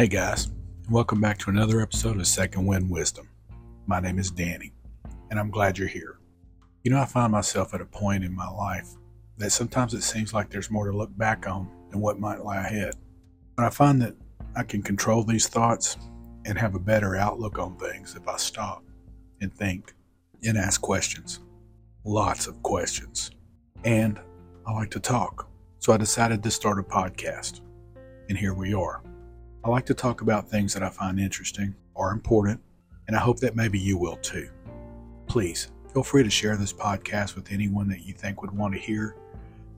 Hey guys, and welcome back to another episode of Second Wind Wisdom. My name is Danny, and I'm glad you're here. You know, I find myself at a point in my life that sometimes it seems like there's more to look back on than what might lie ahead. But I find that I can control these thoughts and have a better outlook on things if I stop and think and ask questions. Lots of questions. And I like to talk. So I decided to start a podcast. And here we are. I like to talk about things that I find interesting or important, and I hope that maybe you will too. Please feel free to share this podcast with anyone that you think would want to hear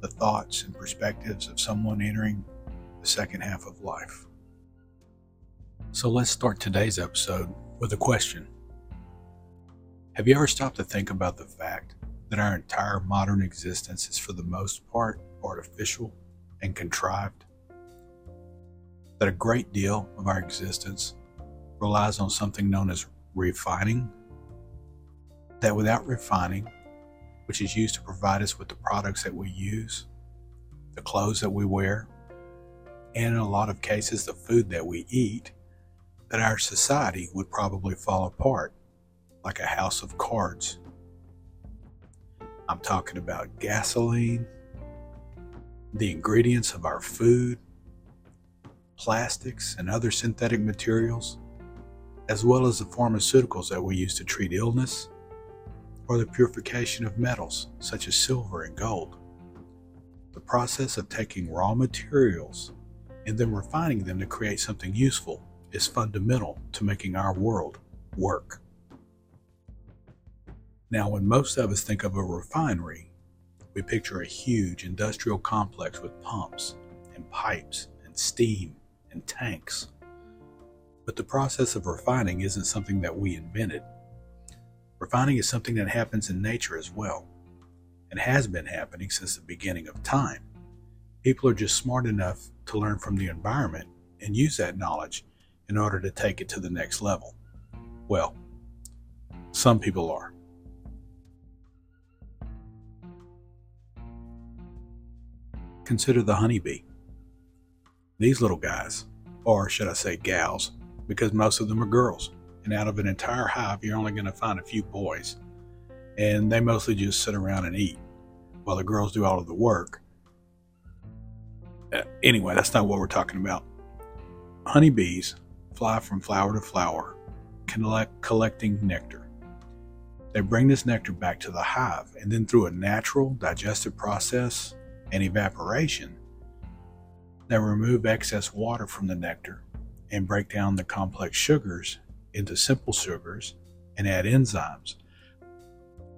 the thoughts and perspectives of someone entering the second half of life. So let's start today's episode with a question Have you ever stopped to think about the fact that our entire modern existence is for the most part artificial and contrived? That a great deal of our existence relies on something known as refining. That without refining, which is used to provide us with the products that we use, the clothes that we wear, and in a lot of cases, the food that we eat, that our society would probably fall apart like a house of cards. I'm talking about gasoline, the ingredients of our food, plastics, and other synthetic materials, as well as the pharmaceuticals that we use to treat illness, or the purification of metals such as silver and gold. The process of taking raw materials and then refining them to create something useful is fundamental to making our world work. Now, when most of us think of a refinery, we picture a huge industrial complex with pumps and pipes and steam and tanks. But the process of refining isn't something that we invented. Refining is something that happens in nature as well, and has been happening since the beginning of time. People are just smart enough to learn from the environment and use that knowledge in order to take it to the next level. Well, some people are. Consider the honeybee. These little guys, or should I say gals, because most of them are girls, and out of an entire hive, you're only going to find a few boys. And they mostly just sit around and eat while the girls do all of the work. Uh, anyway, that's not what we're talking about. Honeybees fly from flower to flower, collect, collecting nectar. They bring this nectar back to the hive, and then through a natural digestive process and evaporation, that remove excess water from the nectar and break down the complex sugars into simple sugars and add enzymes,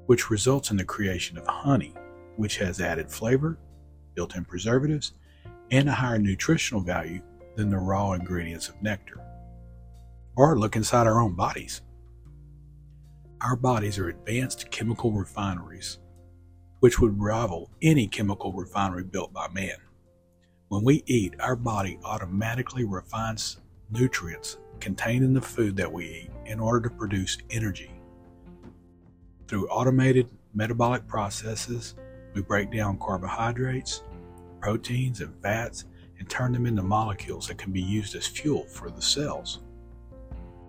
which results in the creation of honey, which has added flavor, built in preservatives, and a higher nutritional value than the raw ingredients of nectar. Or look inside our own bodies. Our bodies are advanced chemical refineries, which would rival any chemical refinery built by man. When we eat, our body automatically refines nutrients contained in the food that we eat in order to produce energy. Through automated metabolic processes, we break down carbohydrates, proteins, and fats and turn them into molecules that can be used as fuel for the cells.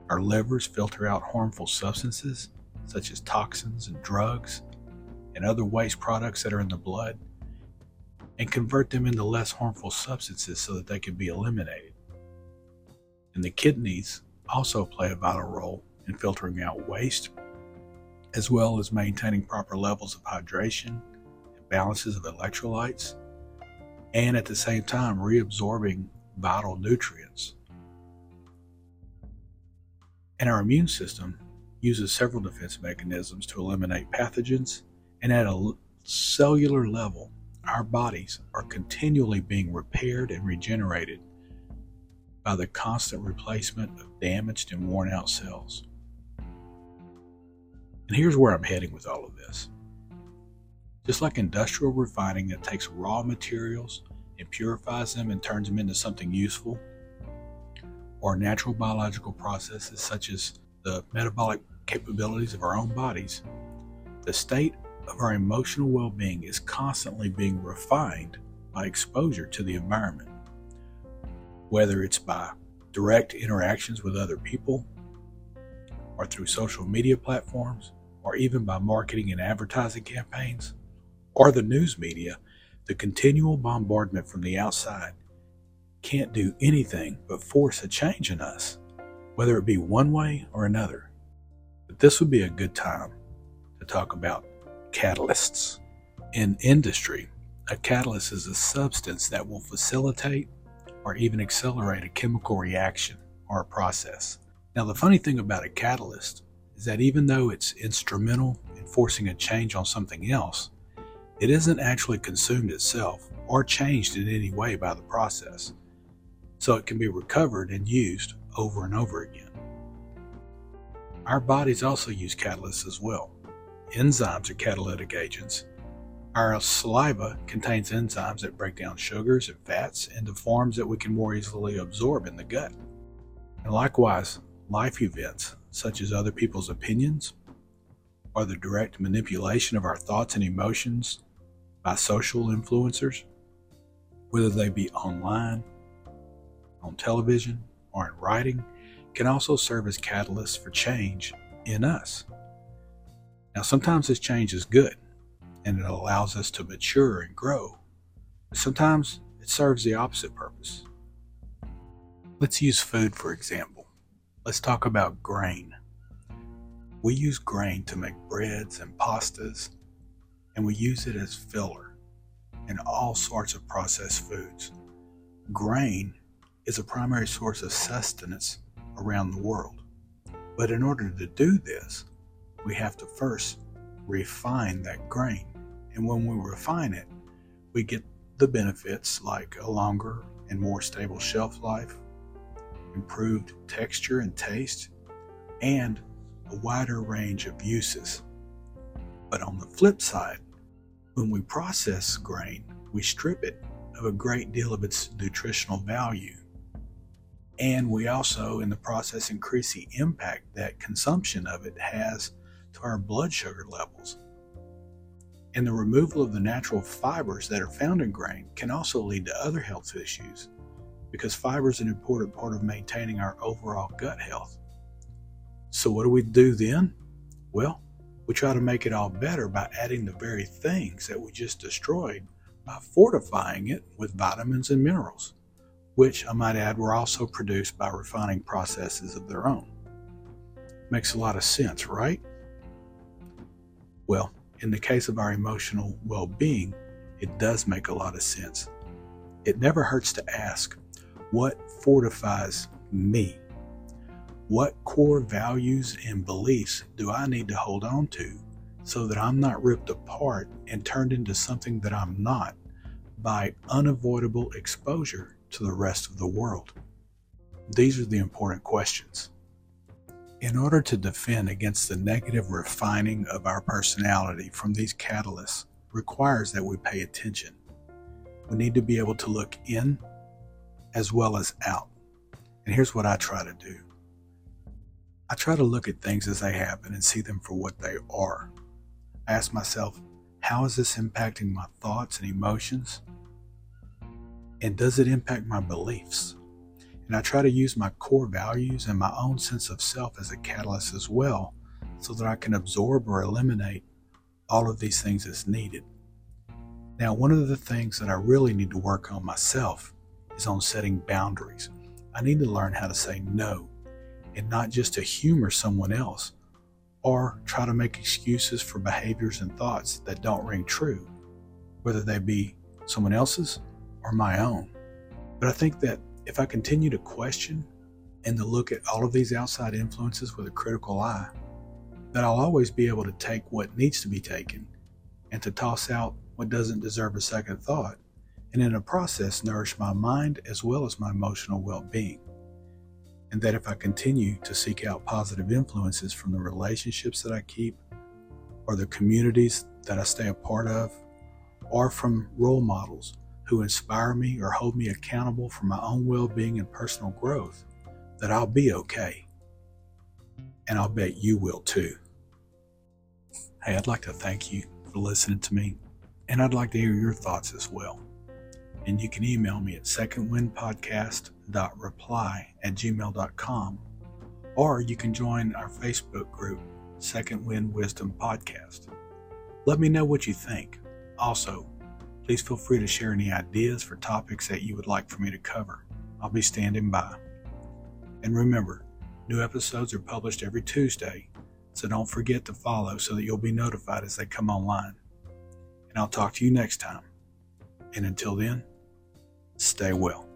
Our livers filter out harmful substances such as toxins and drugs and other waste products that are in the blood and convert them into less harmful substances so that they can be eliminated. And the kidneys also play a vital role in filtering out waste, as well as maintaining proper levels of hydration and balances of electrolytes, and at the same time reabsorbing vital nutrients. And our immune system uses several defense mechanisms to eliminate pathogens, and at a cellular level, our bodies are continually being repaired and regenerated by the constant replacement of damaged and worn out cells. And here's where I'm heading with all of this. Just like industrial refining that takes raw materials and purifies them and turns them into something useful, or natural biological processes such as the metabolic capabilities of our own bodies, the state of our emotional well being is constantly being refined by exposure to the environment, whether it's by direct interactions with other people, or through social media platforms, or even by marketing and advertising campaigns, or the news media, the continual bombardment from the outside can't do anything but force a change in us, whether it be one way or another. But this would be a good time to talk about catalysts. In industry, a catalyst is a substance that will facilitate or even accelerate a chemical reaction or a process. Now, the funny thing about a catalyst is that even though it's instrumental in forcing a change on something else, it isn't actually consumed itself or changed in any way by the process so it can be recovered and used over and over again. Our bodies also use catalysts as well. Enzymes are catalytic agents. Our saliva contains enzymes that break down sugars and fats into forms that we can more easily absorb in the gut. And likewise, life events, such as other people's opinions, or the direct manipulation of our thoughts and emotions by social influencers, whether they be online on television or in writing can also serve as catalysts for change in us. Now, sometimes this change is good and it allows us to mature and grow. But sometimes it serves the opposite purpose. Let's use food for example. Let's talk about grain. We use grain to make breads and pastas, and we use it as filler in all sorts of processed foods. Grain is a primary source of sustenance around the world. But in order to do this, we have to first refine that grain. And when we refine it, we get the benefits like a longer and more stable shelf life, improved texture and taste, and a wider range of uses. But on the flip side, when we process grain, we strip it of a great deal of its nutritional value and we also, in the process, increase the impact that consumption of it has to our blood sugar levels. And the removal of the natural fibers that are found in grain can also lead to other health issues because fiber is an important part of maintaining our overall gut health. So, what do we do then? Well, we try to make it all better by adding the very things that we just destroyed by fortifying it with vitamins and minerals which I might add were also produced by refining processes of their own. Makes a lot of sense, right? Well, in the case of our emotional well being, it does make a lot of sense. It never hurts to ask what fortifies me? What core values and beliefs do I need to hold on to so that I'm not ripped apart and turned into something that I'm not by unavoidable exposure to the rest of the world? These are the important questions. In order to defend against the negative refining of our personality from these catalysts requires that we pay attention. We need to be able to look in as well as out. And here's what I try to do. I try to look at things as they happen and see them for what they are. I ask myself, how is this impacting my thoughts and emotions? And does it impact my beliefs? And I try to use my core values and my own sense of self as a catalyst as well so that I can absorb or eliminate all of these things as needed. Now, one of the things that I really need to work on myself is on setting boundaries. I need to learn how to say no and not just to humor someone else or try to make excuses for behaviors and thoughts that don't ring true, whether they be someone else's or my own. But I think that if I continue to question and to look at all of these outside influences with a critical eye, that I'll always be able to take what needs to be taken and to toss out what doesn't deserve a second thought, and in a process nourish my mind as well as my emotional well being. And that if I continue to seek out positive influences from the relationships that I keep, or the communities that I stay a part of, or from role models who inspire me or hold me accountable for my own well being and personal growth, that I'll be okay. And I'll bet you will too. Hey, I'd like to thank you for listening to me, and I'd like to hear your thoughts as well. And you can email me at secondwindpodcast secondwind.reply at gmail.com, or you can join our Facebook group, Second Wind Wisdom Podcast. Let me know what you think. Also, please feel free to share any ideas for topics that you would like for me to cover. I'll be standing by. And remember, new episodes are published every Tuesday, so don't forget to follow so that you'll be notified as they come online. And I'll talk to you next time. And until then, stay well.